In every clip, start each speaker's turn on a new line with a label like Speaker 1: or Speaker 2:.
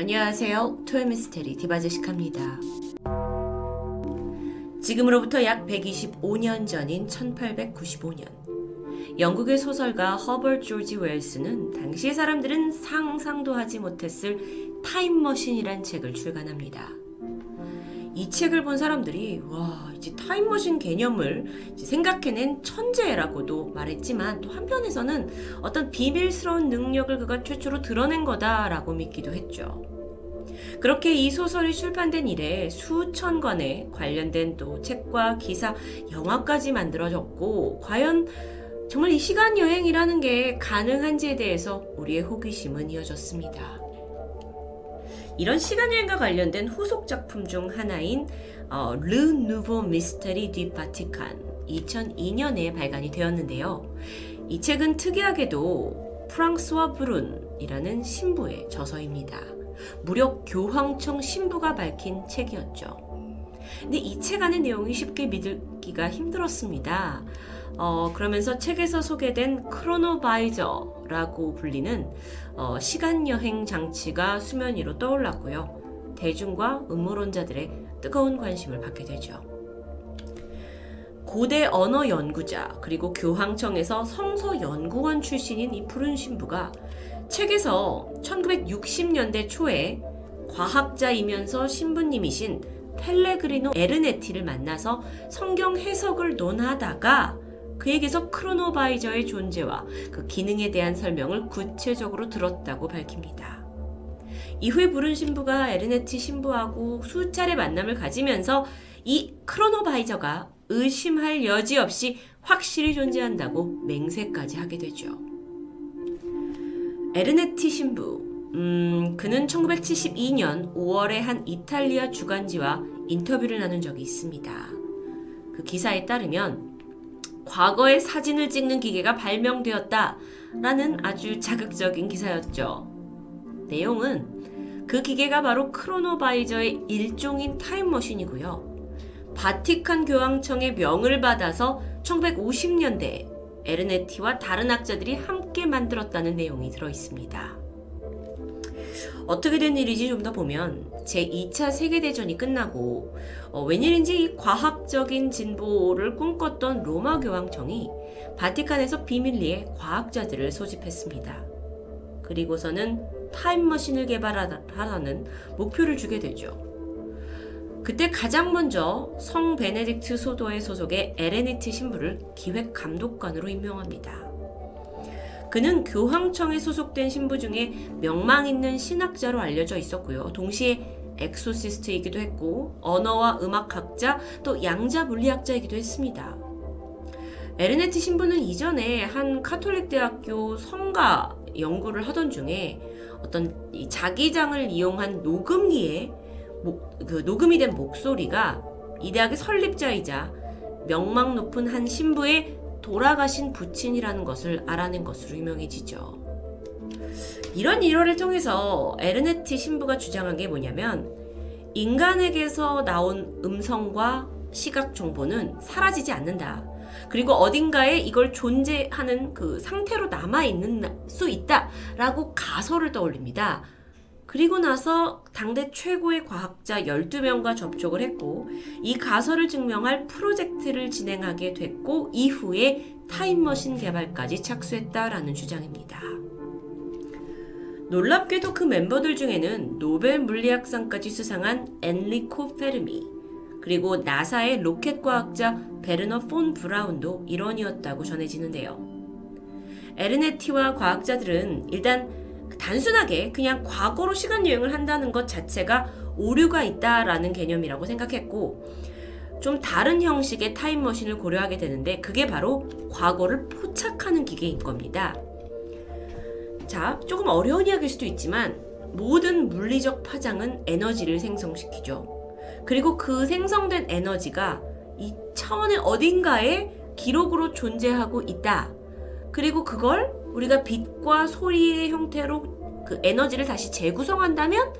Speaker 1: 안녕하세요. 토요미스테리 디바제식합니다. 지금으로부터 약 125년 전인 1895년 영국의 소설가 허버트 조지 웰스는 당시의 사람들은 상상도 하지 못했을 타임머신이란 책을 출간합니다. 이 책을 본 사람들이 와 이제 타임머신 개념을 이제 생각해낸 천재라고도 말했지만 또 한편에서는 어떤 비밀스러운 능력을 그가 최초로 드러낸 거다라고 믿기도 했죠. 그렇게 이 소설이 출판된 이래 수천 권의 관련된 또 책과 기사, 영화까지 만들어졌고 과연 정말 이 시간 여행이라는 게 가능한지에 대해서 우리의 호기심은 이어졌습니다. 이런 시간여행과 관련된 후속 작품 중 하나인 어, 르 누보 미스터리 디 바티칸 2002년에 발간이 되었는데요. 이 책은 특이하게도 프랑스와 브룬이라는 신부의 저서입니다. 무려 교황청 신부가 밝힌 책이었죠. 근데 이 책 안의 내용이 쉽게 믿기가 힘들었습니다. 어, 그러면서 책에서 소개된 크로노바이저라고 불리는 어, 시간여행 장치가 수면 위로 떠올랐고요. 대중과 음모론자들의 뜨거운 관심을 받게 되죠. 고대 언어 연구자 그리고 교황청에서 성서 연구원 출신인 이 푸른 신부가 책에서 1960년대 초에 과학자이면서 신부님이신 펠레그리노 에르네티를 만나서 성경 해석을 논하다가 그에게서 크로노바이저의 존재와 그 기능에 대한 설명을 구체적으로 들었다고 밝힙니다. 이후에 부른 신부가 에르네티 신부하고 수차례 만남을 가지면서 이 크로노바이저가 의심할 여지 없이 확실히 존재한다고 맹세까지 하게 되죠. 에르네티 신부. 음, 그는 1972년 5월에 한 이탈리아 주간지와 인터뷰를 나눈 적이 있습니다. 그 기사에 따르면 과거에 사진을 찍는 기계가 발명되었다. 라는 아주 자극적인 기사였죠. 내용은 그 기계가 바로 크로노바이저의 일종인 타임머신이고요. 바티칸 교황청의 명을 받아서 1950년대 에르네티와 다른 학자들이 함께 만들었다는 내용이 들어 있습니다. 어떻게 된 일인지 좀 더 보면 제2차 세계대전이 끝나고 어, 웬일인지 이 과학적인 진보를 꿈꿨던 로마 교황청이 바티칸에서 비밀리에 과학자들을 소집했습니다. 그리고서는 타임머신을 개발하라는 목표를 주게 되죠. 그때 가장 먼저 성 베네딕트 수도회 소속의 에르네티 신부를 기획 감독관으로 임명합니다. 그는 교황청에 소속된 신부 중에 명망 있는 신학자로 알려져 있었고요. 동시에 엑소시스트이기도 했고 언어와 음악학자 또 양자 물리학자이기도 했습니다. 에르네티 신부는 이전에 한 카톨릭 대학교 성가 연구를 하던 중에 어떤 자기장을 이용한 녹음기에 목, 그 녹음이 된 목소리가 이 대학의 설립자이자 명망 높은 한 신부의 돌아가신 부친이라는 것을 알아낸 것으로 유명해지죠. 이런 일화를 통해서 에르네티 신부가 주장한 게 뭐냐면 인간에게서 나온 음성과 시각 정보는 사라지지 않는다. 그리고 어딘가에 이걸 존재하는 그 상태로 남아 있는 수 있다라고 가설을 떠올립니다. 그리고 나서 당대 최고의 과학자 12명과 접촉을 했고 이 가설을 증명할 프로젝트를 진행하게 됐고 이후에 타임머신 개발까지 착수했다라는 주장입니다. 놀랍게도 그 멤버들 중에는 노벨 물리학상까지 수상한 엔리코 페르미 그리고 나사의 로켓 과학자 베르너 폰 브라운도 일원이었다고 전해지는데요. 에르네티와 과학자들은 일단 단순하게 그냥 과거로 시간 여행을 한다는 것 자체가 오류가 있다라는 개념이라고 생각했고 좀 다른 형식의 타임머신을 고려하게 되는데 그게 바로 과거를 포착하는 기계인 겁니다. 자, 조금 어려운 이야기일 수도 있지만 모든 물리적 파장은 에너지를 생성시키죠. 그리고 그 생성된 에너지가 이 차원의 어딘가에 기록으로 존재하고 있다. 그리고 그걸 우리가 빛과 소리의 형태로 그 에너지를 다시 재구성한다면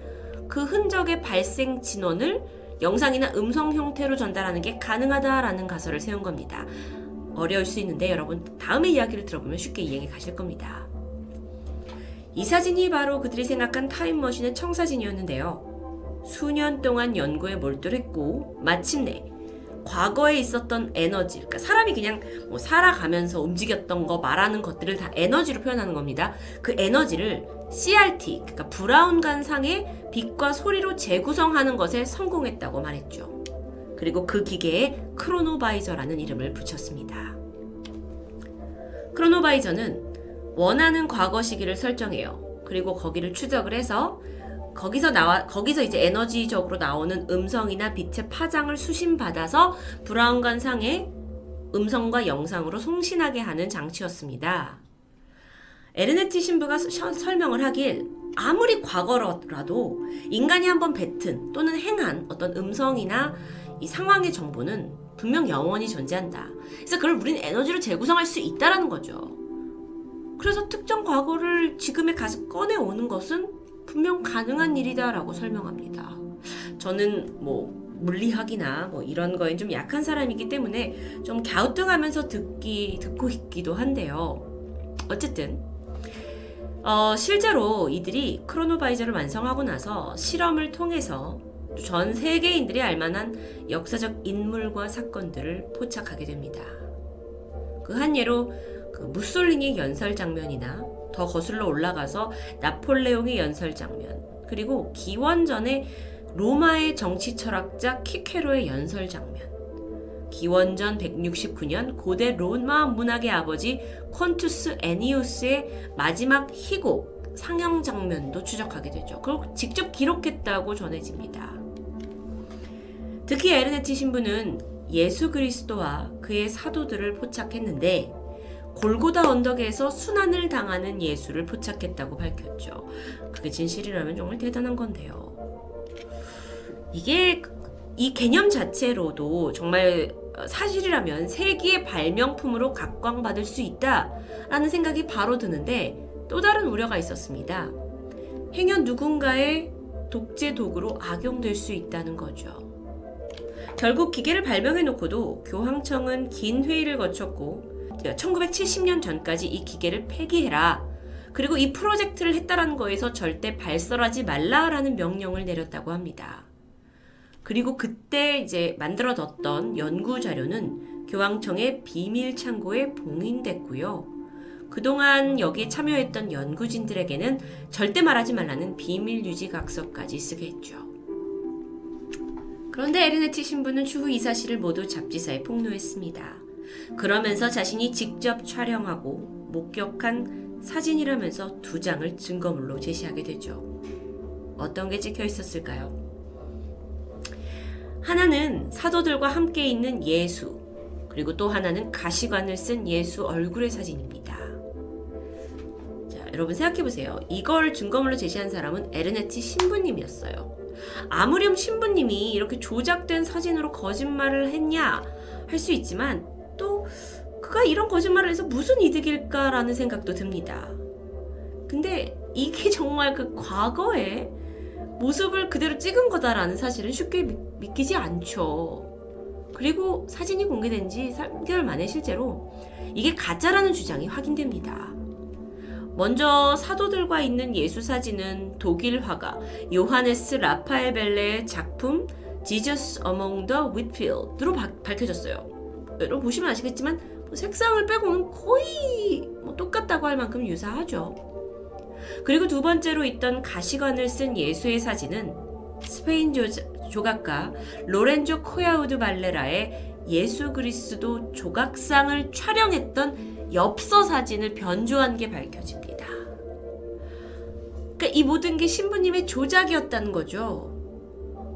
Speaker 1: 그 흔적의 발생 진원을 영상이나 음성 형태로 전달하는 게 가능하다라는 가설을 세운 겁니다. 어려울 수 있는데 여러분 다음의 이야기를 들어보면 쉽게 이해가 가실 겁니다. 이 사진이 바로 그들이 생각한 타임머신의 청사진이었는데요. 수년 동안 연구에 몰두했고 마침내 과거에 있었던 에너지, 그러니까 사람이 그냥 뭐 살아가면서 움직였던 거 말하는 것들을 다 에너지로 표현하는 겁니다. 그 에너지를 CRT, 그러니까 브라운 관상의 빛과 소리로 재구성하는 것에 성공했다고 말했죠. 그리고 그 기계에 크로노바이저라는 이름을 붙였습니다. 크로노바이저는 원하는 과거 시기를 설정해요. 그리고 거기를 추적을 해서 거기서 나와 거기서 이제 에너지적으로 나오는 음성이나 빛의 파장을 수신 받아서 브라운 관 상의 음성과 영상으로 송신하게 하는 장치였습니다. 에르네티 신부가 설명을 하길 아무리 과거라도 인간이 한번 뱉은 또는 행한 어떤 음성이나 이 상황의 정보는 분명 영원히 존재한다. 그래서 그걸 우리는 에너지로 재구성할 수 있다라는 거죠. 그래서 특정 과거를 지금에 가서 꺼내오는 것은 분명 가능한 일이다라고 설명합니다. 저는 뭐 물리학이나 뭐 이런 거엔 좀 약한 사람이기 때문에 좀 갸우뚱하면서 듣기 듣고 있기도 한데요. 어쨌든 어, 실제로 이들이 크로노바이저를 완성하고 나서 실험을 통해서 전 세계인들이 알만한 역사적 인물과 사건들을 포착하게 됩니다. 그 한 예로 그 무솔리니 연설 장면이나 더 거슬러 올라가서 나폴레옹의 연설 장면, 그리고 기원전의 로마의 정치 철학자 키케로의 연설 장면, 기원전 169년 고대 로마 문학의 아버지 콘투스 애니우스의 마지막 희곡 상영 장면도 추적하게 되죠. 그걸 직접 기록했다고 전해집니다. 특히 에르네티 신부는 예수 그리스도와 그의 사도들을 포착했는데 골고다 언덕에서 순환을 당하는 예수를 포착했다고 밝혔죠. 그게 진실이라면 정말 대단한 건데요. 이게 이 개념 자체로도 정말 사실이라면 세계의 발명품으로 각광받을 수 있다라는 생각이 바로 드는데 또 다른 우려가 있었습니다. 행여 누군가의 독재 도구로 악용될 수 있다는 거죠. 결국 기계를 발명해 놓고도 교황청은 긴 회의를 거쳤고 1970년 전까지 이 기계를 폐기해라. 그리고 이 프로젝트를 했다라는 거에서 절대 발설하지 말라라는 명령을 내렸다고 합니다. 그리고 그때 이제 만들어졌던 연구 자료는 교황청의 비밀 창고에 봉인됐고요. 그동안 여기에 참여했던 연구진들에게는 절대 말하지 말라는 비밀 유지 각서까지 쓰게 했죠. 그런데 에르네티 신부는 추후 이 사실을 모두 잡지사에 폭로했습니다. 그러면서 자신이 직접 촬영하고 목격한 사진이라면서 두 장을 증거물로 제시하게 되죠. 어떤 게 찍혀 있었을까요? 하나는 사도들과 함께 있는 예수, 그리고 또 하나는 가시관을 쓴 예수 얼굴의 사진입니다. 자, 여러분 생각해 보세요. 이걸 증거물로 제시한 사람은 에르네티 신부님이었어요. 아무렴 신부님이 이렇게 조작된 사진으로 거짓말을 했냐 할 수 있지만 또 그가 이런 거짓말을 해서 무슨 이득일까라는 생각도 듭니다. 근데 이게 정말 그 과거의 모습을 그대로 찍은 거다라는 사실은 쉽게 믿 기지 않죠. 그리고 사진이 공개된 지 3개월 만에 실제로 이게 가짜라는 주장이 확인됩니다. 먼저 사도들과 있는 예수 사진은 독일 화가 요하네스 라파엘 벨레의 작품 Jesus Among the Wheatfield로 밝혀졌어요. 여러분 보시면 아시겠지만 뭐 색상을 빼고는 거의 뭐 똑같다고 할 만큼 유사하죠. 그리고 두 번째로 있던 가시관을 쓴 예수의 사진은 스페인 조, 조각가 로렌조 코야우드 발레라의 예수 그리스도 조각상을 촬영했던 엽서 사진을 변조한 게 밝혀집니다. 그러니까 이 모든 게 신부님의 조작이었다는 거죠.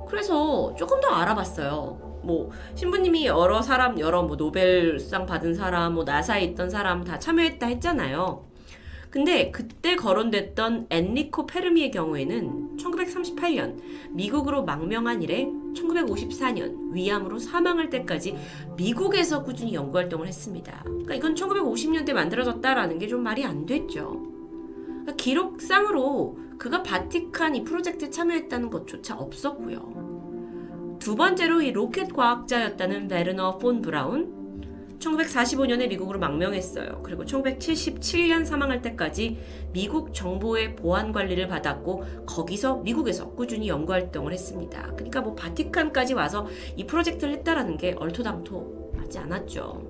Speaker 1: 그래서 조금 더 알아봤어요. 뭐 신부님이 여러 사람 여러 뭐 노벨상 받은 사람 뭐 나사에 있던 사람 다 참여했다 했잖아요. 근데 그때 거론됐던 엔리코 페르미의 경우에는 1938년 미국으로 망명한 이래 1954년 위암으로 사망할 때까지 미국에서 꾸준히 연구 활동을 했습니다. 그러니까 이건 1950년대 만들어졌다라는 게 좀 말이 안 됐죠. 그러니까 기록상으로 그가 바티칸 이 프로젝트에 참여했다는 것조차 없었고요. 두 번째로 이 로켓 과학자였다는 베르너 폰 브라운 1945년에 미국으로 망명했어요. 그리고 1977년 사망할 때까지 미국 정보의 보안 관리를 받았고 거기서 미국에서 꾸준히 연구 활동을 했습니다. 그러니까 뭐 바티칸까지 와서 이 프로젝트를 했다라는 게 얼토당토하지 않았죠.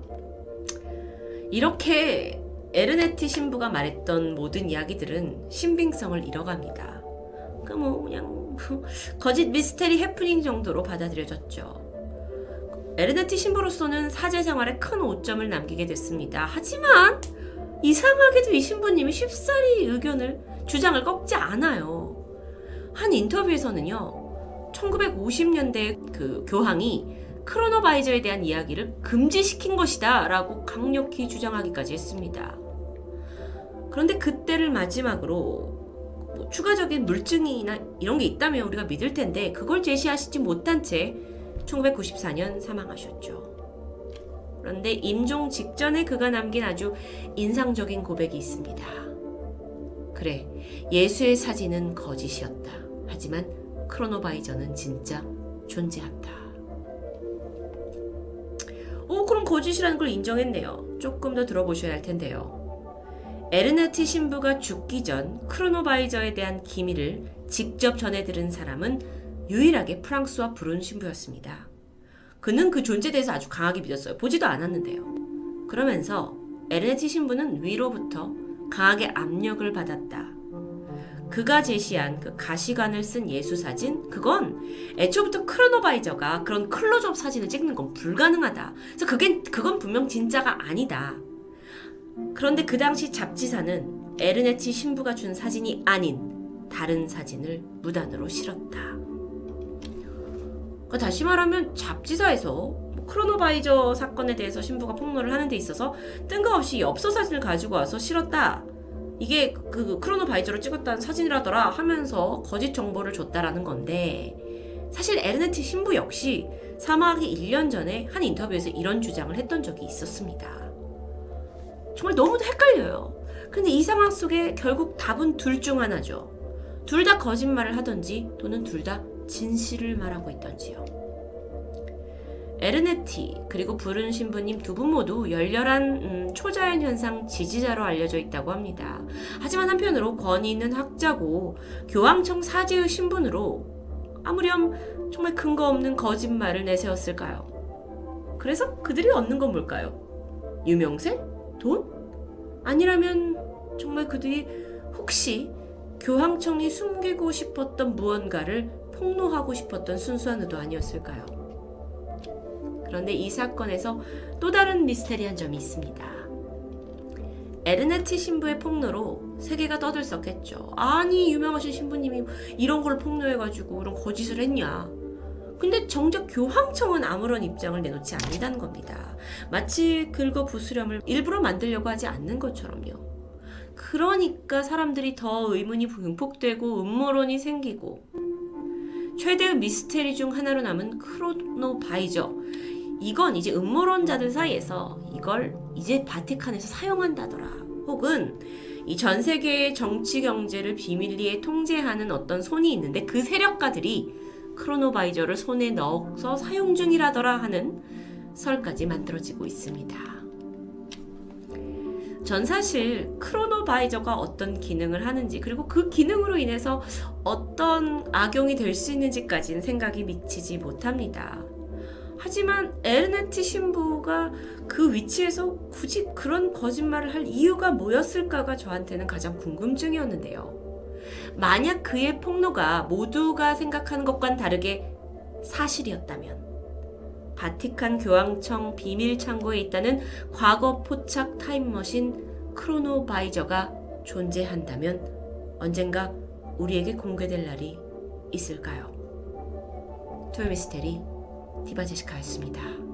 Speaker 1: 이렇게 에르네티 신부가 말했던 모든 이야기들은 신빙성을 잃어갑니다. 그뭐 그냥 거짓 미스테리 해프닝 정도로 받아들여졌죠. 에르네티 신부로서는 사제 생활에 큰 오점을 남기게 됐습니다. 하지만 이상하게도 이 신부님이 쉽사리 의견을 주장을 꺾지 않아요. 한 인터뷰에서는요. 1950년대 그 교황이 크로노바이저에 대한 이야기를 금지시킨 것이다 라고 강력히 주장하기까지 했습니다. 그런데 그때를 마지막으로 뭐 추가적인 물증이나 이런 게 있다면 우리가 믿을 텐데 그걸 제시하시지 못한 채 1994년 사망하셨죠. 그런데 임종 직전에 그가 남긴 아주 인상적인 고백이 있습니다. 그래, 예수의 사진은 거짓이었다. 하지만 크로노바이저는 진짜 존재한다. 오, 그럼 거짓이라는 걸 인정했네요. 조금 더 들어보셔야 할 텐데요. 에르네티 신부가 죽기 전 크로노바이저에 대한 기밀을 직접 전해 들은 사람은 유일하게 프랑스와 브룬 신부였습니다. 그는 그 존재에 대해서 아주 강하게 믿었어요. 보지도 않았는데요. 그러면서 에르네티 신부는 위로부터 강하게 압력을 받았다. 그가 제시한 그 가시관을 쓴 예수 사진, 그건 애초부터 크로노바이저가 그런 클로즈업 사진을 찍는 건 불가능하다. 그래서 그게, 그건 분명 진짜가 아니다. 그런데 그 당시 잡지사는 에르네티 신부가 준 사진이 아닌 다른 사진을 무단으로 실었다. 그러니까 다시 말하면 잡지사에서 뭐 크로노바이저 사건에 대해서 신부가 폭로를 하는 데 있어서 뜬금없이 엽서 사진을 가지고 와서 실었다. 이게 그 크로노바이저로 찍었다는 사진이라더라 하면서 거짓 정보를 줬다라는 건데 사실 에르네티 신부 역시 사망하기 1년 전에 한 인터뷰에서 이런 주장을 했던 적이 있었습니다. 정말 너무 헷갈려요. 근데 이 상황 속에 결국 답은 둘 중 하나죠. 둘 다 거짓말을 하던지 또는 둘 다 진실을 말하고 있던지요. 에르네티 그리고 부른 신부님 두 분 모두 열렬한 음, 초자연 현상 지지자로 알려져 있다고 합니다. 하지만 한편으로 권위 있는 학자고 교황청 사제의 신분으로 아무렴 정말 근거 없는 거짓말을 내세웠을까요? 그래서 그들이 얻는 건 뭘까요? 유명세? 돈? 아니라면 정말 그들이 혹시 교황청이 숨기고 싶었던 무언가를 폭로하고 싶었던 순수한 의도 아니었을까요? 그런데 이 사건에서 또 다른 미스테리한 점이 있습니다. 에르네티 신부의 폭로로 세계가 떠들썩했죠. 아니 유명하신 신부님이 이런 걸 폭로해가지고 이런 거짓을 했냐. 근데 정작 교황청은 아무런 입장을 내놓지 않는다는 겁니다. 마치 긁어 부수렴을 일부러 만들려고 하지 않는 것처럼요. 그러니까 사람들이 더 의문이 증폭되고 음모론이 생기고 최대의 미스테리 중 하나로 남은 크로노바이저 이건 이제 음모론자들 사이에서 이걸 이제 바티칸에서 사용한다더라 혹은 이 전 세계의 정치 경제를 비밀리에 통제하는 어떤 손이 있는데 그 세력가들이 크로노바이저를 손에 넣어서 사용 중이라더라 하는 설까지 만들어지고 있습니다. 전 사실 크로노바이저가 어떤 기능을 하는지 그리고 그 기능으로 인해서 어떤 악용이 될 수 있는지까지는 생각이 미치지 못합니다. 하지만 에르네티 신부가 그 위치에서 굳이 그런 거짓말을 할 이유가 뭐였을까가 저한테는 가장 궁금증이었는데요. 만약 그의 폭로가 모두가 생각하는 것과는 다르게 사실이었다면 바티칸 교황청 비밀 창고에 있다는 과거 포착 타임머신 크로노바이저가 존재한다면 언젠가 우리에게 공개될 날이 있을까요? 토요미스테리 디바제시카였습니다.